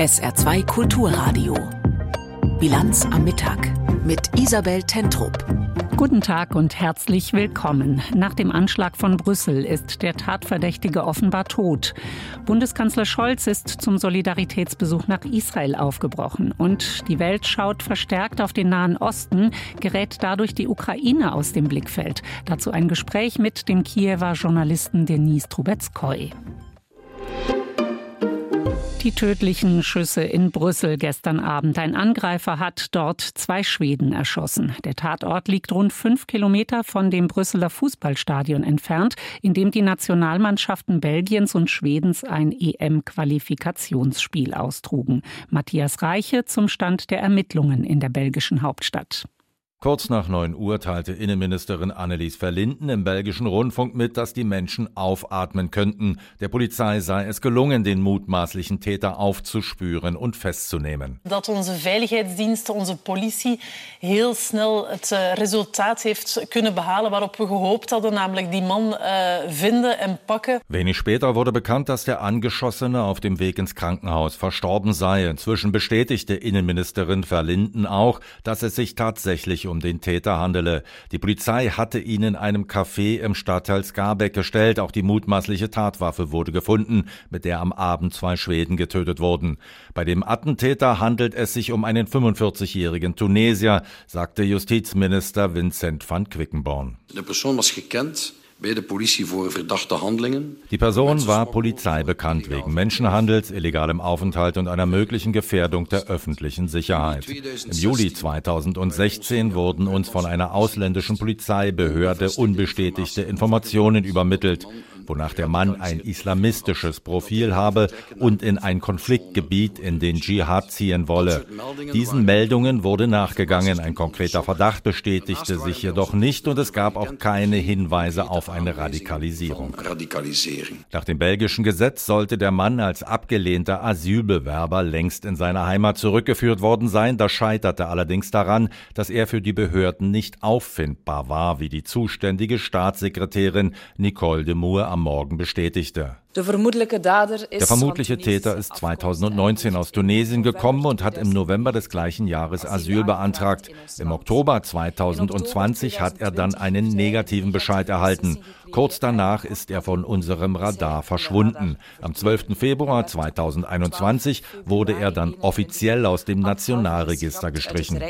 SR2 Kulturradio. Bilanz am Mittag mit Isabel Tentrup. Guten Tag und herzlich willkommen. Nach dem Anschlag von Brüssel ist der Tatverdächtige offenbar tot. Bundeskanzler Scholz ist zum Solidaritätsbesuch nach Israel aufgebrochen. Und die Welt schaut verstärkt auf den Nahen Osten, gerät dadurch die Ukraine aus dem Blickfeld. Dazu ein Gespräch mit dem Kiewer Journalisten Denis Trubetskoy. Die tödlichen Schüsse in Brüssel gestern Abend. Ein Angreifer hat dort zwei Schweden erschossen. Der Tatort liegt rund fünf Kilometer von dem Brüsseler Fußballstadion entfernt, in dem die Nationalmannschaften Belgiens und Schwedens ein EM-Qualifikationsspiel austrugen. Matthias Reiche zum Stand der Ermittlungen in der belgischen Hauptstadt. Kurz nach 9 Uhr teilte Innenministerin Annelies Verlinden im belgischen Rundfunk mit, dass die Menschen aufatmen könnten. Der Polizei sei es gelungen, den mutmaßlichen Täter aufzuspüren und festzunehmen. Dass unsere Veiligheidsdiensten, unsere Politie heel snel het eh, Resultat heeft kunnen behalen waarop we gehoopt hadden, namelijk die man äh, vinden en pakken. Wenig später wurde bekannt, dass der Angeschossene auf dem Weg ins Krankenhaus verstorben sei. Inzwischen bestätigte Innenministerin Verlinden auch, dass es sich tatsächlich um den Täter handele. Die Polizei hatte ihn in einem Café im Stadtteil Skarbeck gestellt. Auch die mutmaßliche Tatwaffe wurde gefunden, mit der am Abend zwei Schweden getötet wurden. Bei dem Attentäter handelt es sich um einen 45-jährigen Tunesier, sagte Justizminister Vincent van Quickenborn. De persoon was gekend Die Person war Polizei bekannt wegen Menschenhandels, illegalem Aufenthalt und einer möglichen Gefährdung der öffentlichen Sicherheit. Im Juli 2016 wurden uns von einer ausländischen Polizeibehörde unbestätigte Informationen übermittelt wonach der Mann ein islamistisches Profil habe und in ein Konfliktgebiet in den Dschihad ziehen wolle. Diesen Meldungen wurde nachgegangen. Ein konkreter Verdacht bestätigte sich jedoch nicht und es gab auch keine Hinweise auf eine Radikalisierung. Nach dem belgischen Gesetz sollte der Mann als abgelehnter Asylbewerber längst in seine Heimat zurückgeführt worden sein. Das scheiterte allerdings daran, dass er für die Behörden nicht auffindbar war, wie die zuständige Staatssekretärin Nicole de Moore am Morgen bestätigte. Der vermutliche Täter ist 2019 aus Tunesien gekommen und hat im November des gleichen Jahres Asyl beantragt. Im Oktober 2020 hat er dann einen negativen Bescheid erhalten. Kurz danach ist er von unserem Radar verschwunden. Am 12. Februar 2021 wurde er dann offiziell aus dem Nationalregister gestrichen.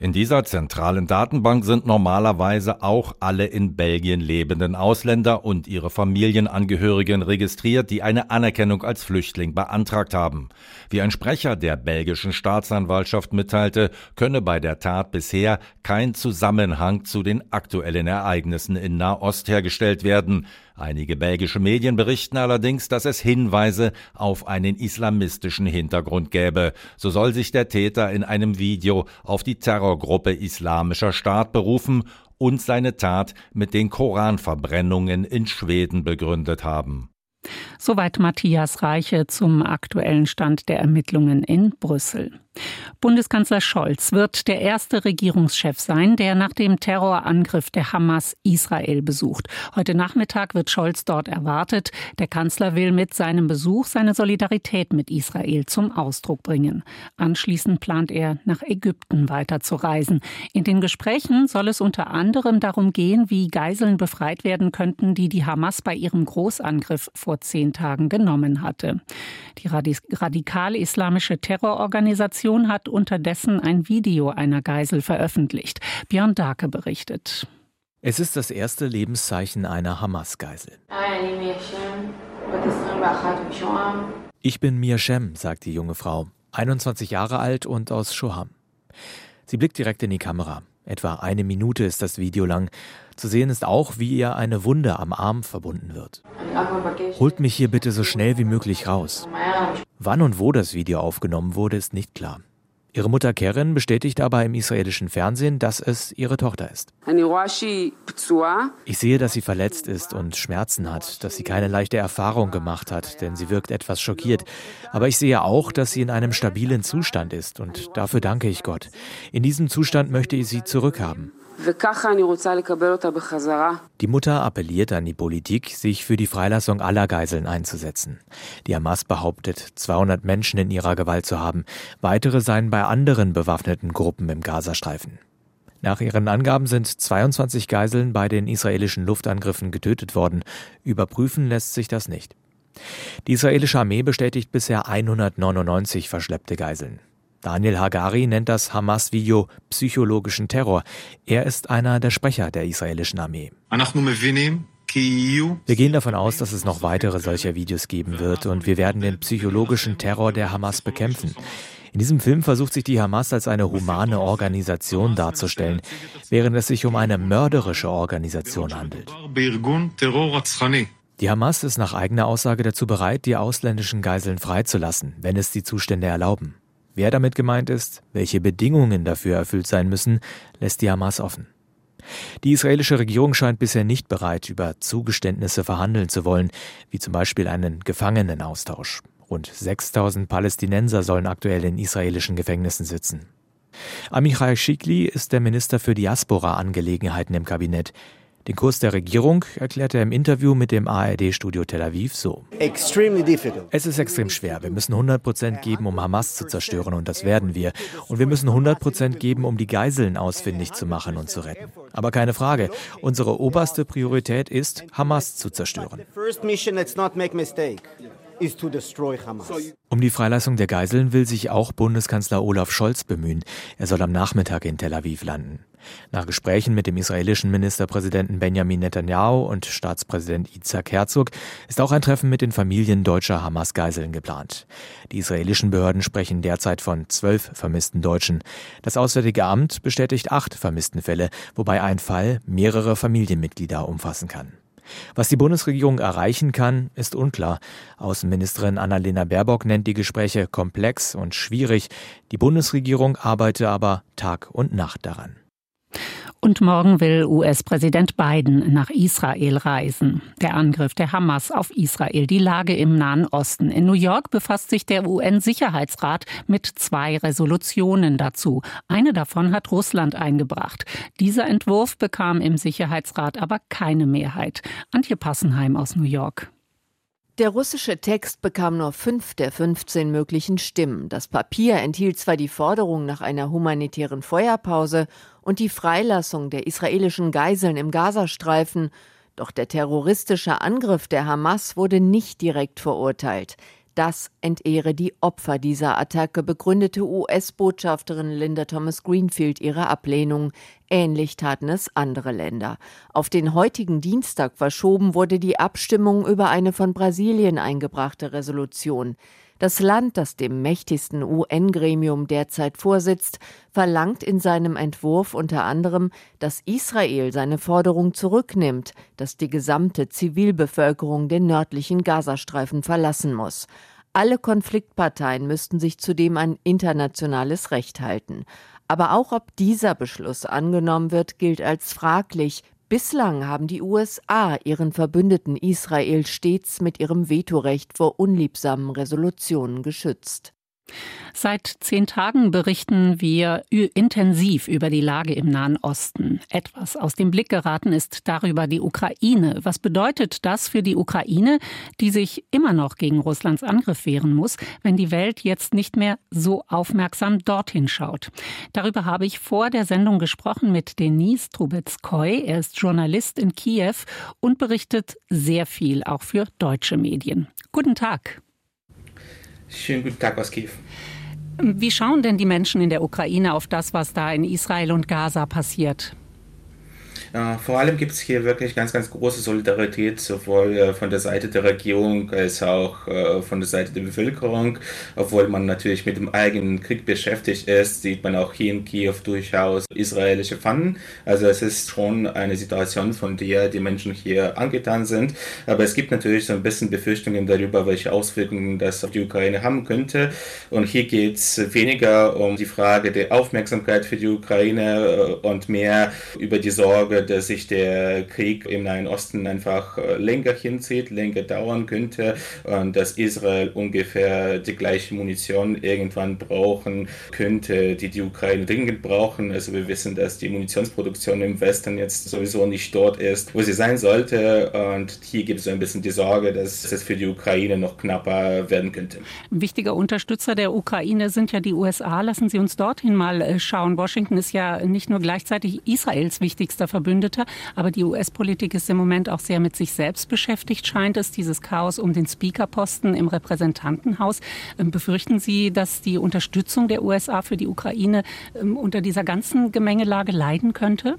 In dieser zentralen Datenbank sind normalerweise auch alle in Belgien lebenden Ausländer und ihre Familien Familienangehörigen registriert, die eine Anerkennung als Flüchtling beantragt haben. Wie ein Sprecher der belgischen Staatsanwaltschaft mitteilte, könne bei der Tat bisher kein Zusammenhang zu den aktuellen Ereignissen in Nahost hergestellt werden. Einige belgische Medien berichten allerdings, dass es Hinweise auf einen islamistischen Hintergrund gäbe. So soll sich der Täter in einem Video auf die Terrorgruppe Islamischer Staat berufen und seine Tat mit den Koranverbrennungen in Schweden begründet haben. Soweit Matthias Reiche zum aktuellen Stand der Ermittlungen in Brüssel. Bundeskanzler Scholz wird der erste Regierungschef sein, der nach dem Terrorangriff der Hamas Israel besucht. Heute Nachmittag wird Scholz dort erwartet. Der Kanzler will mit seinem Besuch seine Solidarität mit Israel zum Ausdruck bringen. Anschließend plant er, nach Ägypten weiterzureisen. In den Gesprächen soll es unter anderem darum gehen, wie Geiseln befreit werden könnten, die die Hamas bei ihrem Großangriff vor zehn Tagen genommen hatte. Die radikal-islamische Terrororganisation hat unterdessen ein Video einer Geisel veröffentlicht. Björn Darke berichtet. Es ist das erste Lebenszeichen einer Hamas-Geisel. Ich bin Mir Shem, sagt die junge Frau, 21 Jahre alt und aus Shoham. Sie blickt direkt in die Kamera. Etwa eine Minute ist das Video lang. Zu sehen ist auch, wie ihr eine Wunde am Arm verbunden wird. Holt mich hier bitte so schnell wie möglich raus. Wann und wo das Video aufgenommen wurde, ist nicht klar. Ihre Mutter Karen bestätigt aber im israelischen Fernsehen, dass es ihre Tochter ist. Ich sehe, dass sie verletzt ist und Schmerzen hat, dass sie keine leichte Erfahrung gemacht hat, denn sie wirkt etwas schockiert. Aber ich sehe auch, dass sie in einem stabilen Zustand ist und dafür danke ich Gott. In diesem Zustand möchte ich sie zurückhaben. Die Mutter appelliert an die Politik, sich für die Freilassung aller Geiseln einzusetzen. Die Hamas behauptet, 200 Menschen in ihrer Gewalt zu haben. Weitere seien bei anderen bewaffneten Gruppen im Gazastreifen. Nach ihren Angaben sind 22 Geiseln bei den israelischen Luftangriffen getötet worden. Überprüfen lässt sich das nicht. Die israelische Armee bestätigt bisher 199 verschleppte Geiseln. Daniel Hagari nennt das Hamas-Video psychologischen Terror. Er ist einer der Sprecher der israelischen Armee. Wir gehen davon aus, dass es noch weitere solcher Videos geben wird und wir werden den psychologischen Terror der Hamas bekämpfen. In diesem Film versucht sich die Hamas als eine humane Organisation darzustellen, während es sich um eine mörderische Organisation handelt. Die Hamas ist nach eigener Aussage dazu bereit, die ausländischen Geiseln freizulassen, wenn es die Zustände erlauben. Wer damit gemeint ist, welche Bedingungen dafür erfüllt sein müssen, lässt die Hamas offen. Die israelische Regierung scheint bisher nicht bereit, über Zugeständnisse verhandeln zu wollen, wie zum Beispiel einen Gefangenenaustausch. Rund 6000 Palästinenser sollen aktuell in israelischen Gefängnissen sitzen. Amichai Shikli ist der Minister für Diaspora-Angelegenheiten im Kabinett. Den Kurs der Regierung erklärt er im Interview mit dem ARD-Studio Tel Aviv so. Es ist extrem schwer. Wir müssen 100 Prozent geben, um Hamas zu zerstören, und das werden wir. Und wir müssen 100 Prozent geben, um die Geiseln ausfindig zu machen und zu retten. Aber keine Frage, unsere oberste Priorität ist, Hamas zu zerstören. Um die Freilassung der Geiseln will sich auch Bundeskanzler Olaf Scholz bemühen. Er soll am Nachmittag in Tel Aviv landen. Nach Gesprächen mit dem israelischen Ministerpräsidenten Benjamin Netanyahu und Staatspräsident Yitzhak Herzog ist auch ein Treffen mit den Familien deutscher Hamas-Geiseln geplant. Die israelischen Behörden sprechen derzeit von zwölf vermissten Deutschen. Das Auswärtige Amt bestätigt acht vermissten Fälle, wobei ein Fall mehrere Familienmitglieder umfassen kann. Was die Bundesregierung erreichen kann, ist unklar. Außenministerin Annalena Baerbock nennt die Gespräche komplex und schwierig. Die Bundesregierung arbeite aber Tag und Nacht daran. Und morgen will US-Präsident Biden nach Israel reisen. Der Angriff der Hamas auf Israel, die Lage im Nahen Osten. In New York befasst sich der UN-Sicherheitsrat mit zwei Resolutionen dazu. Eine davon hat Russland eingebracht. Dieser Entwurf bekam im Sicherheitsrat aber keine Mehrheit. Antje Passenheim aus New York. Der russische Text bekam nur fünf der 15 möglichen Stimmen. Das Papier enthielt zwar die Forderung nach einer humanitären Feuerpause und die Freilassung der israelischen Geiseln im Gazastreifen, doch der terroristische Angriff der Hamas wurde nicht direkt verurteilt. Das entehre die Opfer dieser Attacke, begründete US-Botschafterin Linda Thomas Greenfield ihre Ablehnung. Ähnlich taten es andere Länder. Auf den heutigen Dienstag verschoben wurde die Abstimmung über eine von Brasilien eingebrachte Resolution. Das Land, das dem mächtigsten UN-Gremium derzeit vorsitzt, verlangt in seinem Entwurf unter anderem, dass Israel seine Forderung zurücknimmt, dass die gesamte Zivilbevölkerung den nördlichen Gazastreifen verlassen muss. Alle Konfliktparteien müssten sich zudem an internationales Recht halten. Aber auch ob dieser Beschluss angenommen wird, gilt als fraglich, Bislang haben die USA ihren Verbündeten Israel stets mit ihrem Vetorecht vor unliebsamen Resolutionen geschützt. Seit zehn Tagen berichten wir intensiv über die Lage im Nahen Osten. Etwas aus dem Blick geraten ist darüber die Ukraine. Was bedeutet das für die Ukraine, die sich immer noch gegen Russlands Angriff wehren muss, wenn die Welt jetzt nicht mehr so aufmerksam dorthin schaut? Darüber habe ich vor der Sendung gesprochen mit Denis Trubetskoy. Er ist Journalist in Kiew und berichtet sehr viel, auch für deutsche Medien. Guten Tag. Schönen guten Tag aus Kiew. Wie schauen denn die Menschen in der Ukraine auf das, was da in Israel und Gaza passiert? Äh, vor allem gibt es hier wirklich ganz, ganz große Solidarität, sowohl äh, von der Seite der Regierung als auch äh, von der Seite der Bevölkerung. Obwohl man natürlich mit dem eigenen Krieg beschäftigt ist, sieht man auch hier in Kiew durchaus israelische Pfannen. Also es ist schon eine Situation, von der die Menschen hier angetan sind. Aber es gibt natürlich so ein bisschen Befürchtungen darüber, welche Auswirkungen das auf die Ukraine haben könnte. Und hier geht es weniger um die Frage der Aufmerksamkeit für die Ukraine und mehr über die Sorge, dass sich der Krieg im Nahen Osten einfach äh, länger hinzieht, länger dauern könnte und dass Israel ungefähr die gleiche Munition irgendwann brauchen könnte, die die Ukraine dringend brauchen. Also wir wissen, dass die Munitionsproduktion im Westen jetzt sowieso nicht dort ist, wo sie sein sollte. Und hier gibt es ein bisschen die Sorge, dass es für die Ukraine noch knapper werden könnte. Ein wichtiger Unterstützer der Ukraine sind ja die USA. Lassen Sie uns dorthin mal äh, schauen. Washington ist ja nicht nur gleichzeitig Israels wichtigster Verbündeter, aber die US-Politik ist im Moment auch sehr mit sich selbst beschäftigt, scheint es. Dieses Chaos um den Speakerposten im Repräsentantenhaus. Ähm, befürchten Sie, dass die Unterstützung der USA für die Ukraine ähm, unter dieser ganzen Gemengelage leiden könnte?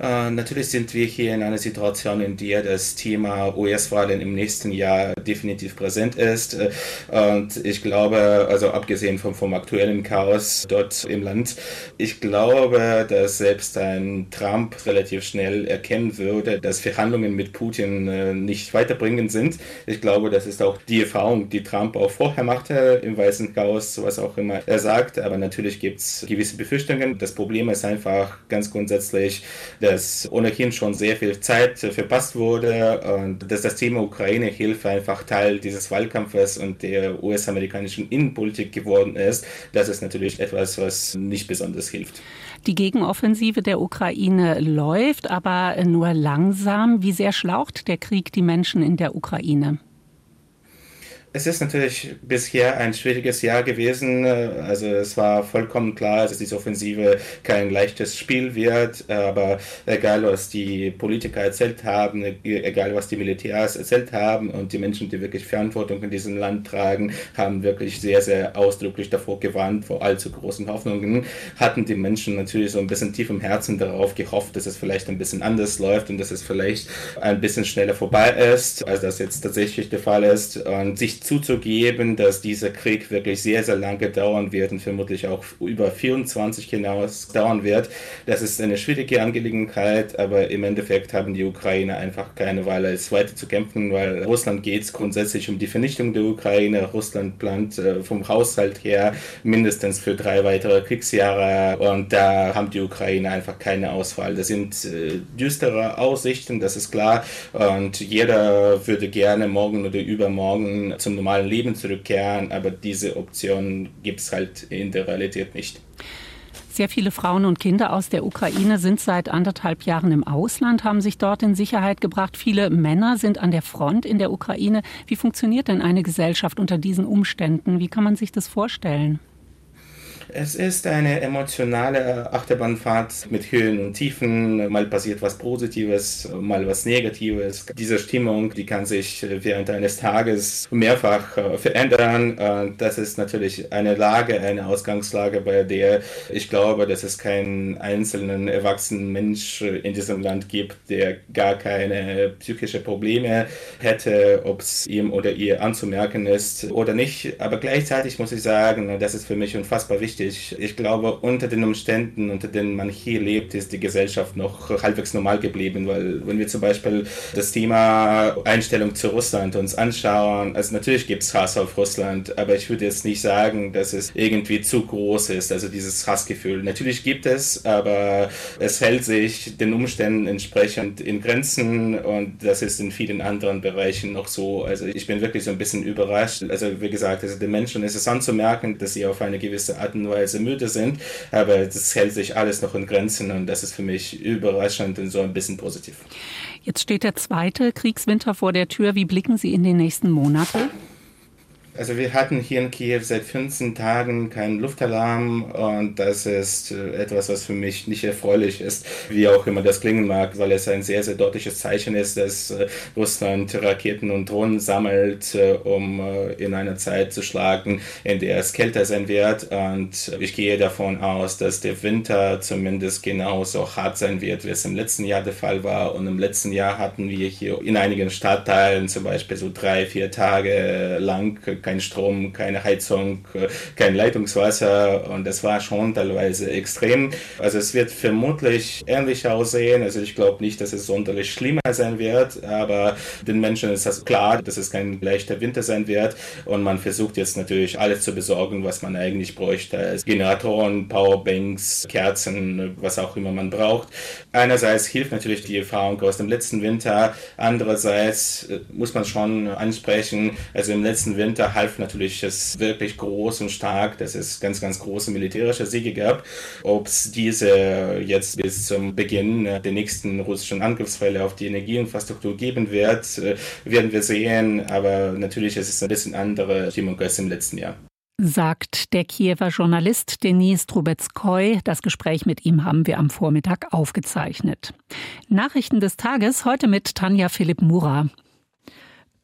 Äh, natürlich sind wir hier in einer Situation, in der das Thema US-Wahlen im nächsten Jahr definitiv präsent ist. Äh, und ich glaube, also abgesehen vom, vom aktuellen Chaos dort im Land, ich glaube, dass selbst ein Trump relativ schnell erkennen würde, dass Verhandlungen mit Putin äh, nicht weiterbringend sind. Ich glaube, das ist auch die Erfahrung, die Trump auch vorher machte im Weißen Chaos, was auch immer er sagt. Aber natürlich gibt es gewisse Befürchtungen. Das Problem ist einfach ganz grundsätzlich, dass ohnehin schon sehr viel Zeit verpasst wurde und dass das Thema Ukraine-Hilfe einfach Teil dieses Wahlkampfes und der US-amerikanischen Innenpolitik geworden ist. Das ist natürlich etwas, was nicht besonders hilft. Die Gegenoffensive der Ukraine läuft, aber nur langsam. Wie sehr schlaucht der Krieg die Menschen in der Ukraine? Es ist natürlich bisher ein schwieriges Jahr gewesen. Also es war vollkommen klar, dass diese Offensive kein leichtes Spiel wird. Aber egal, was die Politiker erzählt haben, egal, was die Militärs erzählt haben und die Menschen, die wirklich Verantwortung in diesem Land tragen, haben wirklich sehr, sehr ausdrücklich davor gewarnt, vor allzu großen Hoffnungen. Hatten die Menschen natürlich so ein bisschen tief im Herzen darauf gehofft, dass es vielleicht ein bisschen anders läuft und dass es vielleicht ein bisschen schneller vorbei ist, als das jetzt tatsächlich der Fall ist. Und sich zuzugeben, dass dieser Krieg wirklich sehr, sehr lange dauern wird und vermutlich auch über 24 hinaus dauern wird. Das ist eine schwierige Angelegenheit, aber im Endeffekt haben die Ukrainer einfach keine Wahl, als weiter zu kämpfen, weil Russland geht es grundsätzlich um die Vernichtung der Ukraine. Russland plant äh, vom Haushalt her mindestens für drei weitere Kriegsjahre und da haben die Ukrainer einfach keine Auswahl. Das sind äh, düstere Aussichten, das ist klar und jeder würde gerne morgen oder übermorgen zum normalen Leben zurückkehren, aber diese Option gibt es halt in der Realität nicht. Sehr viele Frauen und Kinder aus der Ukraine sind seit anderthalb Jahren im Ausland, haben sich dort in Sicherheit gebracht. Viele Männer sind an der Front in der Ukraine. Wie funktioniert denn eine Gesellschaft unter diesen Umständen? Wie kann man sich das vorstellen? Es ist eine emotionale Achterbahnfahrt mit Höhen und Tiefen. Mal passiert was Positives, mal was Negatives. Diese Stimmung, die kann sich während eines Tages mehrfach äh, verändern. Das ist natürlich eine Lage, eine Ausgangslage, bei der ich glaube, dass es keinen einzelnen erwachsenen Mensch in diesem Land gibt, der gar keine psychische Probleme hätte, ob es ihm oder ihr anzumerken ist oder nicht. Aber gleichzeitig muss ich sagen, das ist für mich unfassbar wichtig wichtig. Ich glaube, unter den Umständen, unter denen man hier lebt, ist die Gesellschaft noch halbwegs normal geblieben, weil wenn wir zum Beispiel das Thema Einstellung zu Russland uns anschauen, also natürlich gibt es Hass auf Russland, aber ich würde jetzt nicht sagen, dass es irgendwie zu groß ist, also dieses Hassgefühl. Natürlich gibt es, aber es hält sich den Umständen entsprechend in Grenzen und das ist in vielen anderen Bereichen noch so. Also ich bin wirklich so ein bisschen überrascht. Also wie gesagt, also den Menschen ist es anzumerken, dass sie auf eine gewisse Art und Weise müde sind, aber das hält sich alles noch in Grenzen und das ist für mich überraschend und so ein bisschen positiv. Jetzt steht der zweite Kriegswinter vor der Tür. Wie blicken Sie in den nächsten Monate? Also wir hatten hier in Kiew seit 15 Tagen keinen Luftalarm und das ist äh, etwas, was für mich nicht erfreulich ist, wie auch immer das klingen mag, weil es ein sehr, sehr deutliches Zeichen ist, dass äh, Russland Raketen und Drohnen sammelt, äh, um in einer Zeit zu schlagen, in der es kälter sein wird. Und ich gehe davon aus, dass der Winter zumindest genauso hart sein wird, wie es im letzten Jahr der Fall war. Und im letzten Jahr hatten wir hier in einigen Stadtteilen zum Beispiel so drei, vier Tage lang kein Strom, keine Heizung, äh, kein Leitungswasser und das war schon teilweise extrem. Also es wird vermutlich ähnlich aussehen. Also ich glaube nicht, dass es sonderlich schlimmer sein wird, aber den Menschen ist das klar, dass es kein leichter Winter sein wird und man versucht jetzt natürlich alles zu besorgen, was man eigentlich bräuchte. Generatoren, Powerbanks, Kerzen, was auch immer man braucht. Einerseits hilft natürlich die Erfahrung aus dem letzten Winter, andererseits äh, muss man schon ansprechen, also im letzten Winter half natürlich es wirklich groß und stark, dass es ganz, ganz große militärische Siege gab. Ob es diese jetzt bis zum Beginn der nächsten russischen Angriffsfälle auf die Energieinfrastruktur geben wird, äh, werden wir sehen, aber natürlich ist es ein bisschen andere Stimmung als im letzten Jahr sagt der Kiewer Journalist Denis Trubetskoy. Das Gespräch mit ihm haben wir am Vormittag aufgezeichnet. Nachrichten des Tages heute mit Tanja Philipp Mura.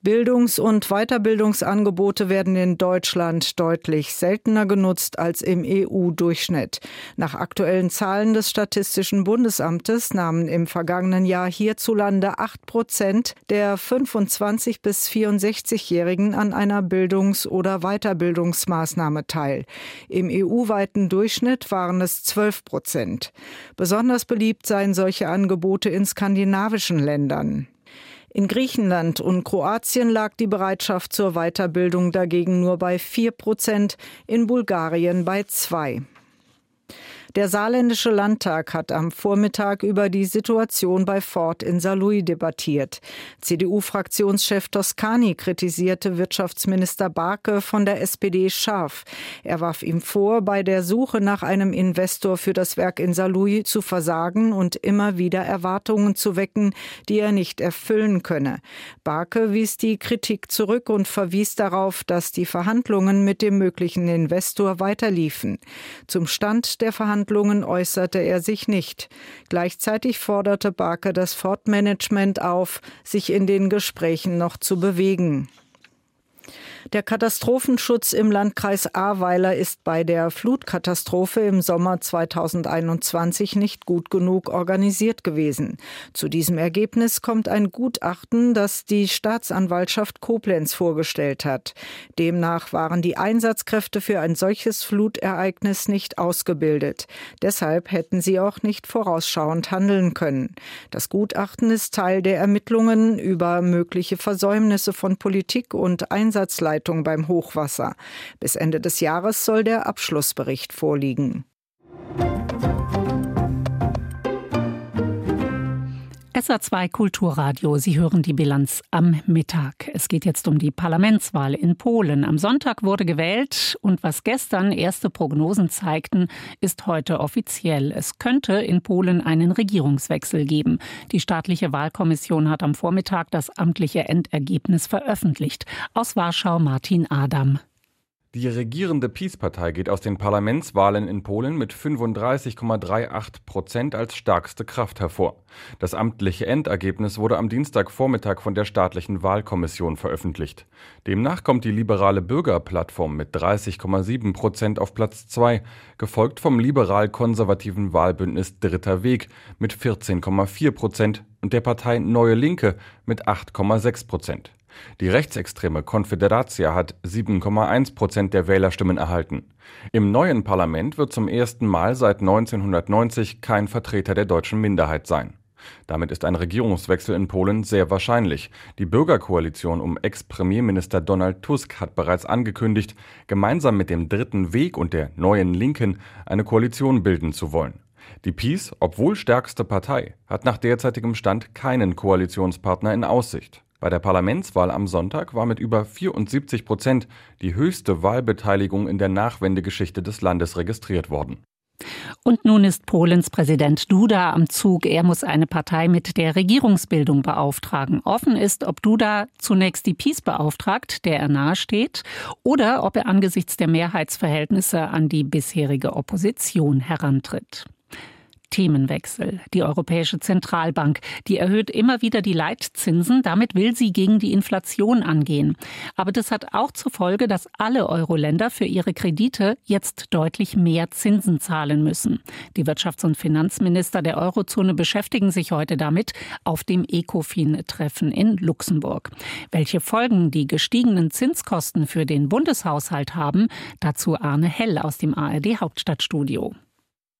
Bildungs- und Weiterbildungsangebote werden in Deutschland deutlich seltener genutzt als im EU-Durchschnitt. Nach aktuellen Zahlen des Statistischen Bundesamtes nahmen im vergangenen Jahr hierzulande acht Prozent der 25 bis 64-Jährigen an einer Bildungs- oder Weiterbildungsmaßnahme teil. Im EU-weiten Durchschnitt waren es zwölf Prozent. Besonders beliebt seien solche Angebote in skandinavischen Ländern. In Griechenland und Kroatien lag die Bereitschaft zur Weiterbildung dagegen nur bei vier Prozent, in Bulgarien bei zwei. Der saarländische Landtag hat am Vormittag über die Situation bei Ford in Saarlouis debattiert. CDU-Fraktionschef Toscani kritisierte Wirtschaftsminister Barke von der SPD scharf. Er warf ihm vor, bei der Suche nach einem Investor für das Werk in Saarlouis zu versagen und immer wieder Erwartungen zu wecken, die er nicht erfüllen könne. Barke wies die Kritik zurück und verwies darauf, dass die Verhandlungen mit dem möglichen Investor weiterliefen. Zum Stand der Verhandlungen Verhandlungen äußerte er sich nicht. Gleichzeitig forderte Barker das Ford-Management auf, sich in den Gesprächen noch zu bewegen. Der Katastrophenschutz im Landkreis Ahrweiler ist bei der Flutkatastrophe im Sommer 2021 nicht gut genug organisiert gewesen. Zu diesem Ergebnis kommt ein Gutachten, das die Staatsanwaltschaft Koblenz vorgestellt hat. Demnach waren die Einsatzkräfte für ein solches Flutereignis nicht ausgebildet. Deshalb hätten sie auch nicht vorausschauend handeln können. Das Gutachten ist Teil der Ermittlungen über mögliche Versäumnisse von Politik und Einsatzleitungen Vorbereitung beim Hochwasser. Bis Ende des Jahres soll der Abschlussbericht vorliegen. SA2 Kulturradio. Sie hören die Bilanz am Mittag. Es geht jetzt um die Parlamentswahl in Polen. Am Sonntag wurde gewählt und was gestern erste Prognosen zeigten, ist heute offiziell. Es könnte in Polen einen Regierungswechsel geben. Die staatliche Wahlkommission hat am Vormittag das amtliche Endergebnis veröffentlicht. Aus Warschau Martin Adam. Die regierende Peace-Partei geht aus den Parlamentswahlen in Polen mit 35,38 Prozent als stärkste Kraft hervor. Das amtliche Endergebnis wurde am Dienstagvormittag von der staatlichen Wahlkommission veröffentlicht. Demnach kommt die liberale Bürgerplattform mit 30,7 Prozent auf Platz 2, gefolgt vom liberal-konservativen Wahlbündnis Dritter Weg mit 14,4 Prozent und der Partei Neue Linke mit 8,6 Prozent. Die rechtsextreme Confederatia hat 7,1 Prozent der Wählerstimmen erhalten. Im neuen Parlament wird zum ersten Mal seit 1990 kein Vertreter der deutschen Minderheit sein. Damit ist ein Regierungswechsel in Polen sehr wahrscheinlich. Die Bürgerkoalition um Ex-Premierminister Donald Tusk hat bereits angekündigt, gemeinsam mit dem Dritten Weg und der Neuen Linken eine Koalition bilden zu wollen. Die PiS, obwohl stärkste Partei, hat nach derzeitigem Stand keinen Koalitionspartner in Aussicht. Bei der Parlamentswahl am Sonntag war mit über 74 Prozent die höchste Wahlbeteiligung in der Nachwendegeschichte des Landes registriert worden. Und nun ist Polens Präsident Duda am Zug. Er muss eine Partei mit der Regierungsbildung beauftragen. Offen ist, ob Duda zunächst die PiS beauftragt, der er nahesteht, oder ob er angesichts der Mehrheitsverhältnisse an die bisherige Opposition herantritt. Themenwechsel. Die Europäische Zentralbank, die erhöht immer wieder die Leitzinsen. Damit will sie gegen die Inflation angehen. Aber das hat auch zur Folge, dass alle Euro-Länder für ihre Kredite jetzt deutlich mehr Zinsen zahlen müssen. Die Wirtschafts- und Finanzminister der Eurozone beschäftigen sich heute damit auf dem ECOFIN-Treffen in Luxemburg. Welche Folgen die gestiegenen Zinskosten für den Bundeshaushalt haben, dazu Arne Hell aus dem ARD Hauptstadtstudio.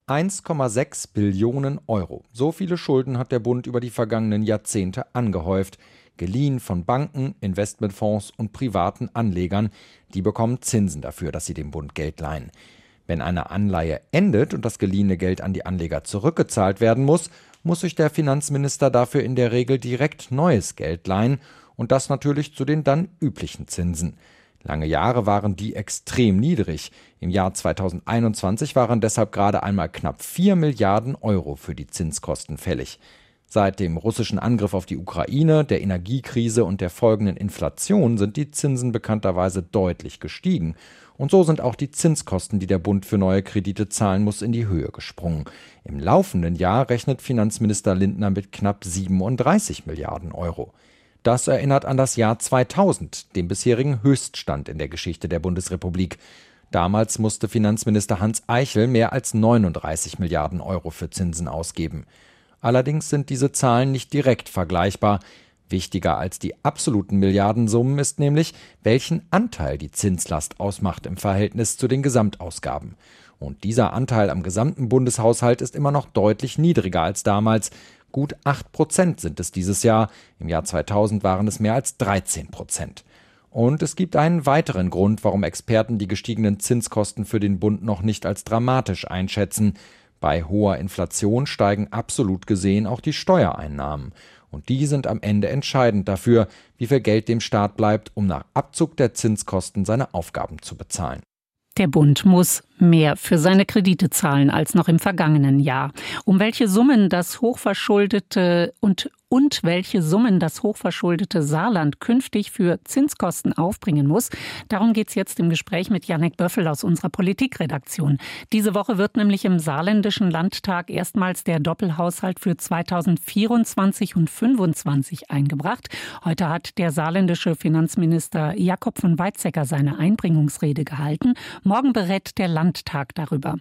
1,6 Billionen Euro. So viele Schulden hat der Bund über die vergangenen Jahrzehnte angehäuft. Geliehen von Banken, Investmentfonds und privaten Anlegern. Die bekommen Zinsen dafür, dass sie dem Bund Geld leihen. Wenn eine Anleihe endet und das geliehene Geld an die Anleger zurückgezahlt werden muss, muss sich der Finanzminister dafür in der Regel direkt neues Geld leihen und das natürlich zu den dann üblichen Zinsen. Lange Jahre waren die extrem niedrig. Im Jahr 2021 waren deshalb gerade einmal knapp 4 Milliarden Euro für die Zinskosten fällig. Seit dem russischen Angriff auf die Ukraine, der Energiekrise und der folgenden Inflation sind die Zinsen bekannterweise deutlich gestiegen. Und so sind auch die Zinskosten, die der Bund für neue Kredite zahlen muss, in die Höhe gesprungen. Im laufenden Jahr rechnet Finanzminister Lindner mit knapp 37 Milliarden Euro. Das erinnert an das Jahr 2000, den bisherigen Höchststand in der Geschichte der Bundesrepublik. Damals musste Finanzminister Hans Eichel mehr als 39 Milliarden Euro für Zinsen ausgeben. Allerdings sind diese Zahlen nicht direkt vergleichbar. Wichtiger als die absoluten Milliardensummen ist nämlich, welchen Anteil die Zinslast ausmacht im Verhältnis zu den Gesamtausgaben. Und dieser Anteil am gesamten Bundeshaushalt ist immer noch deutlich niedriger als damals. Gut 8 Prozent sind es dieses Jahr. Im Jahr 2000 waren es mehr als 13 Prozent. Und es gibt einen weiteren Grund, warum Experten die gestiegenen Zinskosten für den Bund noch nicht als dramatisch einschätzen. Bei hoher Inflation steigen absolut gesehen auch die Steuereinnahmen. Und die sind am Ende entscheidend dafür, wie viel Geld dem Staat bleibt, um nach Abzug der Zinskosten seine Aufgaben zu bezahlen. Der Bund muss mehr für seine Kredite zahlen als noch im vergangenen Jahr. Um welche Summen das hochverschuldete und und welche Summen das hochverschuldete Saarland künftig für Zinskosten aufbringen muss. Darum geht es jetzt im Gespräch mit Janek Böffel aus unserer Politikredaktion. Diese Woche wird nämlich im Saarländischen Landtag erstmals der Doppelhaushalt für 2024 und 2025 eingebracht. Heute hat der saarländische Finanzminister Jakob von Weizsäcker seine Einbringungsrede gehalten. Morgen berät der Landtag darüber.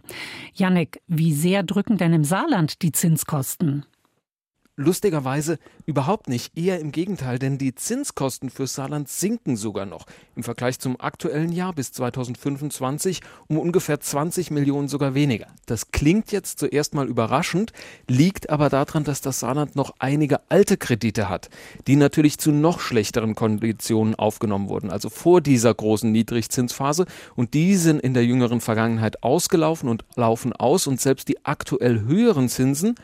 Janek, wie sehr drücken denn im Saarland die Zinskosten? Lustigerweise überhaupt nicht, eher im Gegenteil, denn die Zinskosten für Saarland sinken sogar noch im Vergleich zum aktuellen Jahr bis 2025 um ungefähr 20 Millionen sogar weniger. Das klingt jetzt zuerst mal überraschend, liegt aber daran, dass das Saarland noch einige alte Kredite hat, die natürlich zu noch schlechteren Konditionen aufgenommen wurden, also vor dieser großen Niedrigzinsphase. Und die sind in der jüngeren Vergangenheit ausgelaufen und laufen aus. Und selbst die aktuell höheren Zinsen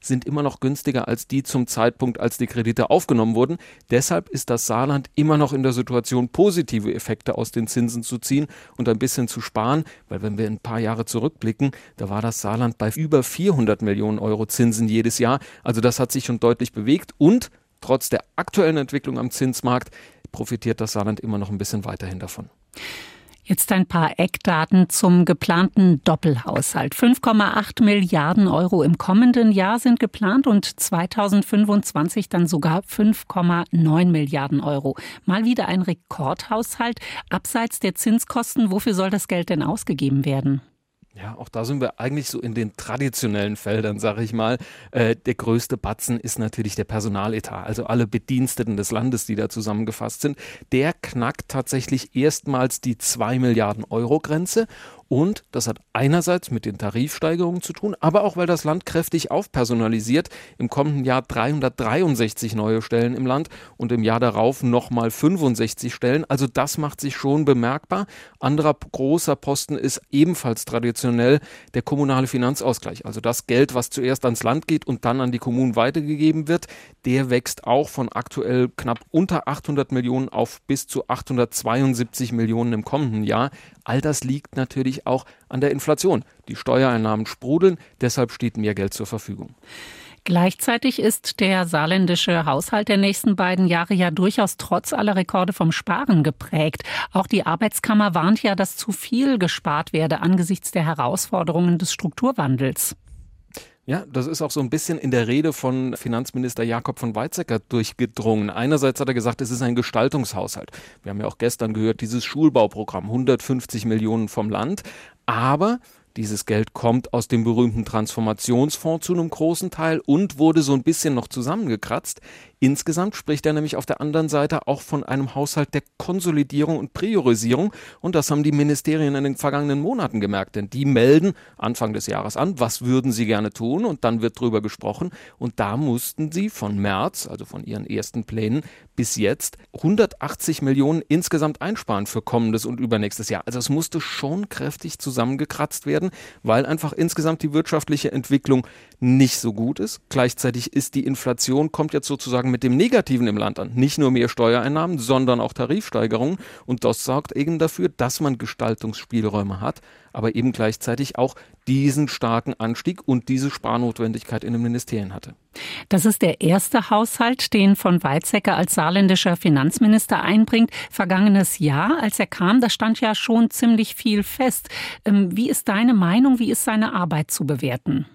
sind immer noch günstiger als die zum Zeitpunkt, als die Kredite aufgenommen wurden. Deshalb ist das Saarland immer noch in der Situation, positive Effekte aus den Zinsen zu ziehen und ein bisschen zu sparen, weil wenn wir ein paar Jahre zurückblicken, da war das Saarland bei über 400 Millionen Euro Zinsen jedes Jahr. Also das hat sich schon deutlich bewegt und trotz der aktuellen Entwicklung am Zinsmarkt profitiert das Saarland immer noch ein bisschen weiterhin davon. Jetzt ein paar Eckdaten zum geplanten Doppelhaushalt. 5,8 Milliarden Euro im kommenden Jahr sind geplant und 2025 dann sogar 5,9 Milliarden Euro. Mal wieder ein Rekordhaushalt. Abseits der Zinskosten, wofür soll das Geld denn ausgegeben werden? Ja, auch da sind wir eigentlich so in den traditionellen Feldern, sage ich mal. Äh, der größte Batzen ist natürlich der Personaletat, also alle Bediensteten des Landes, die da zusammengefasst sind. Der knackt tatsächlich erstmals die 2 Milliarden Euro Grenze und das hat einerseits mit den Tarifsteigerungen zu tun, aber auch weil das Land kräftig aufpersonalisiert. Im kommenden Jahr 363 neue Stellen im Land und im Jahr darauf nochmal 65 Stellen. Also das macht sich schon bemerkbar. Anderer großer Posten ist ebenfalls traditionell der kommunale Finanzausgleich. Also das Geld, was zuerst ans Land geht und dann an die Kommunen weitergegeben wird, der wächst auch von aktuell knapp unter 800 Millionen auf bis zu 872 Millionen im kommenden Jahr. All das liegt natürlich auch an der Inflation. Die Steuereinnahmen sprudeln, deshalb steht mehr Geld zur Verfügung. Gleichzeitig ist der saarländische Haushalt der nächsten beiden Jahre ja durchaus trotz aller Rekorde vom Sparen geprägt. Auch die Arbeitskammer warnt ja, dass zu viel gespart werde angesichts der Herausforderungen des Strukturwandels. Ja, das ist auch so ein bisschen in der Rede von Finanzminister Jakob von Weizsäcker durchgedrungen. Einerseits hat er gesagt, es ist ein Gestaltungshaushalt. Wir haben ja auch gestern gehört, dieses Schulbauprogramm, 150 Millionen vom Land. Aber dieses Geld kommt aus dem berühmten Transformationsfonds zu einem großen Teil und wurde so ein bisschen noch zusammengekratzt. Insgesamt spricht er nämlich auf der anderen Seite auch von einem Haushalt der Konsolidierung und Priorisierung. Und das haben die Ministerien in den vergangenen Monaten gemerkt, denn die melden Anfang des Jahres an, was würden sie gerne tun und dann wird drüber gesprochen. Und da mussten sie von März, also von ihren ersten Plänen, bis jetzt 180 Millionen insgesamt einsparen für kommendes und übernächstes Jahr. Also es musste schon kräftig zusammengekratzt werden, weil einfach insgesamt die wirtschaftliche Entwicklung nicht so gut ist. Gleichzeitig ist die Inflation, kommt jetzt sozusagen mit dem Negativen im Land an. Nicht nur mehr Steuereinnahmen, sondern auch Tarifsteigerungen. Und das sorgt eben dafür, dass man Gestaltungsspielräume hat, aber eben gleichzeitig auch diesen starken Anstieg und diese Sparnotwendigkeit in den Ministerien hatte. Das ist der erste Haushalt, den von Weizsäcker als saarländischer Finanzminister einbringt. Vergangenes Jahr, als er kam, da stand ja schon ziemlich viel fest. Ähm, wie ist deine Meinung? Wie ist seine Arbeit zu bewerten?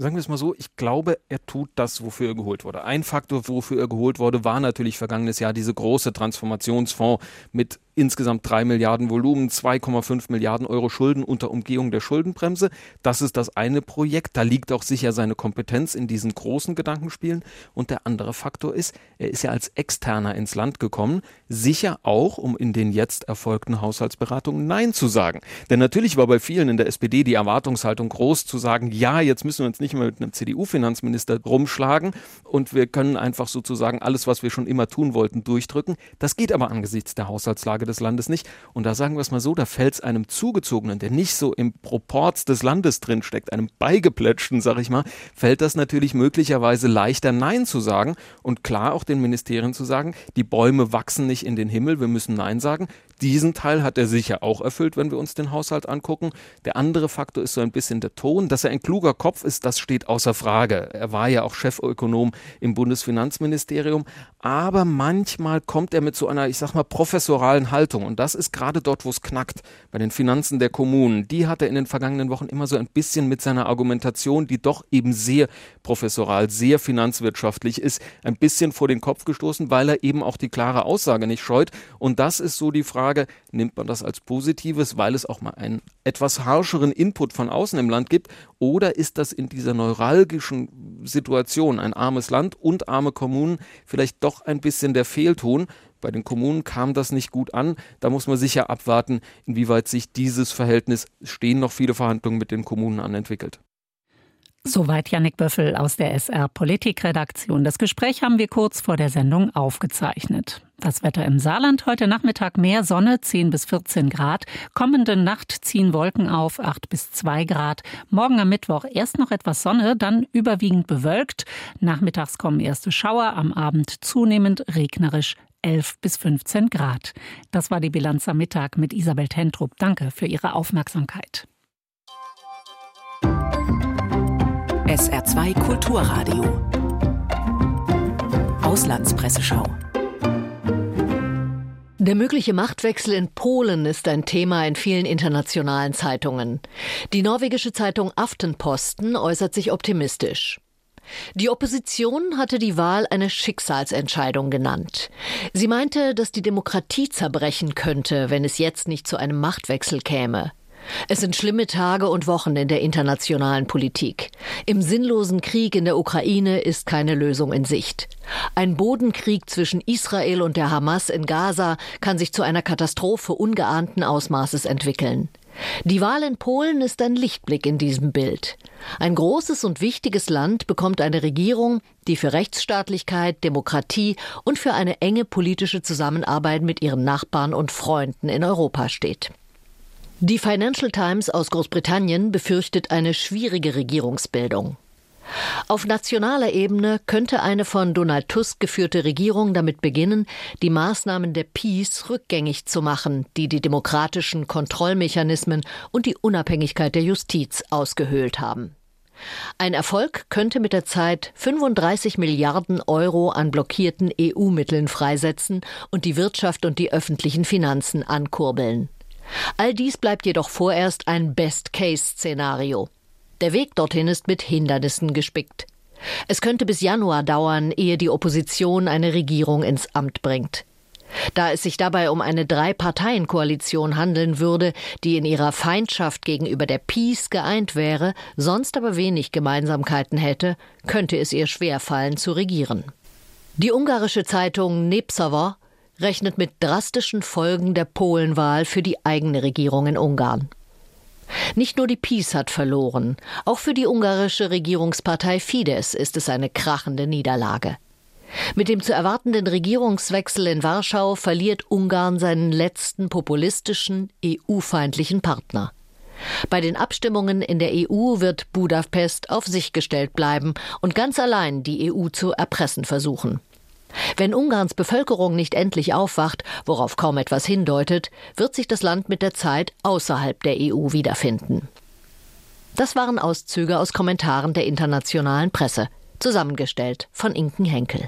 sagen wir es mal so, ich glaube, er tut das, wofür er geholt wurde. Ein Faktor, wofür er geholt wurde, war natürlich vergangenes Jahr diese große Transformationsfonds mit insgesamt 3 Milliarden Volumen, 2,5 Milliarden Euro Schulden unter Umgehung der Schuldenbremse. Das ist das eine Projekt. Da liegt auch sicher seine Kompetenz in diesen großen Gedankenspielen. Und der andere Faktor ist, er ist ja als Externer ins Land gekommen, sicher auch, um in den jetzt erfolgten Haushaltsberatungen Nein zu sagen. Denn natürlich war bei vielen in der SPD die Erwartungshaltung groß zu sagen, ja, jetzt müssen wir uns nicht mehr mit einem CDU-Finanzminister rumschlagen und wir können einfach sozusagen alles, was wir schon immer tun wollten, durchdrücken. Das geht aber angesichts der Haushaltslage des Landes nicht. Und da sagen wir es mal so, da fällt es einem Zugezogenen, der nicht so im Proporz des Landes drinsteckt, einem Beigeplätschten, sag ich mal, fällt das natürlich möglicherweise leichter, Nein zu sagen und klar auch den Ministerien zu sagen, die Bäume wachsen nicht in den Himmel, wir müssen Nein sagen. Diesen Teil hat er sicher auch erfüllt, wenn wir uns den Haushalt angucken. Der andere Faktor ist so ein bisschen der Ton. Dass er ein kluger Kopf ist, das steht außer Frage. Er war ja auch Chefökonom im Bundesfinanzministerium. Aber manchmal kommt er mit so einer, ich sag mal, professoralen Haltung. Und das ist gerade dort, wo es knackt, bei den Finanzen der Kommunen. Die hat er in den vergangenen Wochen immer so ein bisschen mit seiner Argumentation, die doch eben sehr professoral, sehr finanzwirtschaftlich ist, ein bisschen vor den Kopf gestoßen, weil er eben auch die klare Aussage nicht scheut. Und das ist so die Frage, Frage, nimmt man das als Positives, weil es auch mal einen etwas harscheren Input von außen im Land gibt, oder ist das in dieser neuralgischen Situation, ein armes Land und arme Kommunen, vielleicht doch ein bisschen der Fehlton? Bei den Kommunen kam das nicht gut an. Da muss man sicher abwarten, inwieweit sich dieses Verhältnis, stehen noch viele Verhandlungen mit den Kommunen an, entwickelt. Soweit Jannik Böffel aus der SR Politikredaktion. Das Gespräch haben wir kurz vor der Sendung aufgezeichnet. Das Wetter im Saarland heute Nachmittag mehr Sonne, 10 bis 14 Grad. Kommende Nacht ziehen Wolken auf, 8 bis 2 Grad. Morgen am Mittwoch erst noch etwas Sonne, dann überwiegend bewölkt. Nachmittags kommen erste Schauer, am Abend zunehmend regnerisch 11 bis 15 Grad. Das war die Bilanz am Mittag mit Isabel Tentrup. Danke für Ihre Aufmerksamkeit. SR2 Kulturradio. Auslandspresseschau. Der mögliche Machtwechsel in Polen ist ein Thema in vielen internationalen Zeitungen. Die norwegische Zeitung Aftenposten äußert sich optimistisch. Die Opposition hatte die Wahl eine Schicksalsentscheidung genannt. Sie meinte, dass die Demokratie zerbrechen könnte, wenn es jetzt nicht zu einem Machtwechsel käme. Es sind schlimme Tage und Wochen in der internationalen Politik. Im sinnlosen Krieg in der Ukraine ist keine Lösung in Sicht. Ein Bodenkrieg zwischen Israel und der Hamas in Gaza kann sich zu einer Katastrophe ungeahnten Ausmaßes entwickeln. Die Wahl in Polen ist ein Lichtblick in diesem Bild. Ein großes und wichtiges Land bekommt eine Regierung, die für Rechtsstaatlichkeit, Demokratie und für eine enge politische Zusammenarbeit mit ihren Nachbarn und Freunden in Europa steht. Die Financial Times aus Großbritannien befürchtet eine schwierige Regierungsbildung. Auf nationaler Ebene könnte eine von Donald Tusk geführte Regierung damit beginnen, die Maßnahmen der Peace rückgängig zu machen, die die demokratischen Kontrollmechanismen und die Unabhängigkeit der Justiz ausgehöhlt haben. Ein Erfolg könnte mit der Zeit 35 Milliarden Euro an blockierten EU-Mitteln freisetzen und die Wirtschaft und die öffentlichen Finanzen ankurbeln. All dies bleibt jedoch vorerst ein Best-Case-Szenario. Der Weg dorthin ist mit Hindernissen gespickt. Es könnte bis Januar dauern, ehe die Opposition eine Regierung ins Amt bringt. Da es sich dabei um eine Drei-Parteien-Koalition handeln würde, die in ihrer Feindschaft gegenüber der Peace geeint wäre, sonst aber wenig Gemeinsamkeiten hätte, könnte es ihr schwerfallen zu regieren. Die ungarische Zeitung Nepsava rechnet mit drastischen Folgen der Polenwahl für die eigene Regierung in Ungarn. Nicht nur die Peace hat verloren, auch für die ungarische Regierungspartei Fidesz ist es eine krachende Niederlage. Mit dem zu erwartenden Regierungswechsel in Warschau verliert Ungarn seinen letzten populistischen, EU-feindlichen Partner. Bei den Abstimmungen in der EU wird Budapest auf sich gestellt bleiben und ganz allein die EU zu erpressen versuchen. Wenn Ungarns Bevölkerung nicht endlich aufwacht, worauf kaum etwas hindeutet, wird sich das Land mit der Zeit außerhalb der EU wiederfinden. Das waren Auszüge aus Kommentaren der internationalen Presse, zusammengestellt von Inken Henkel.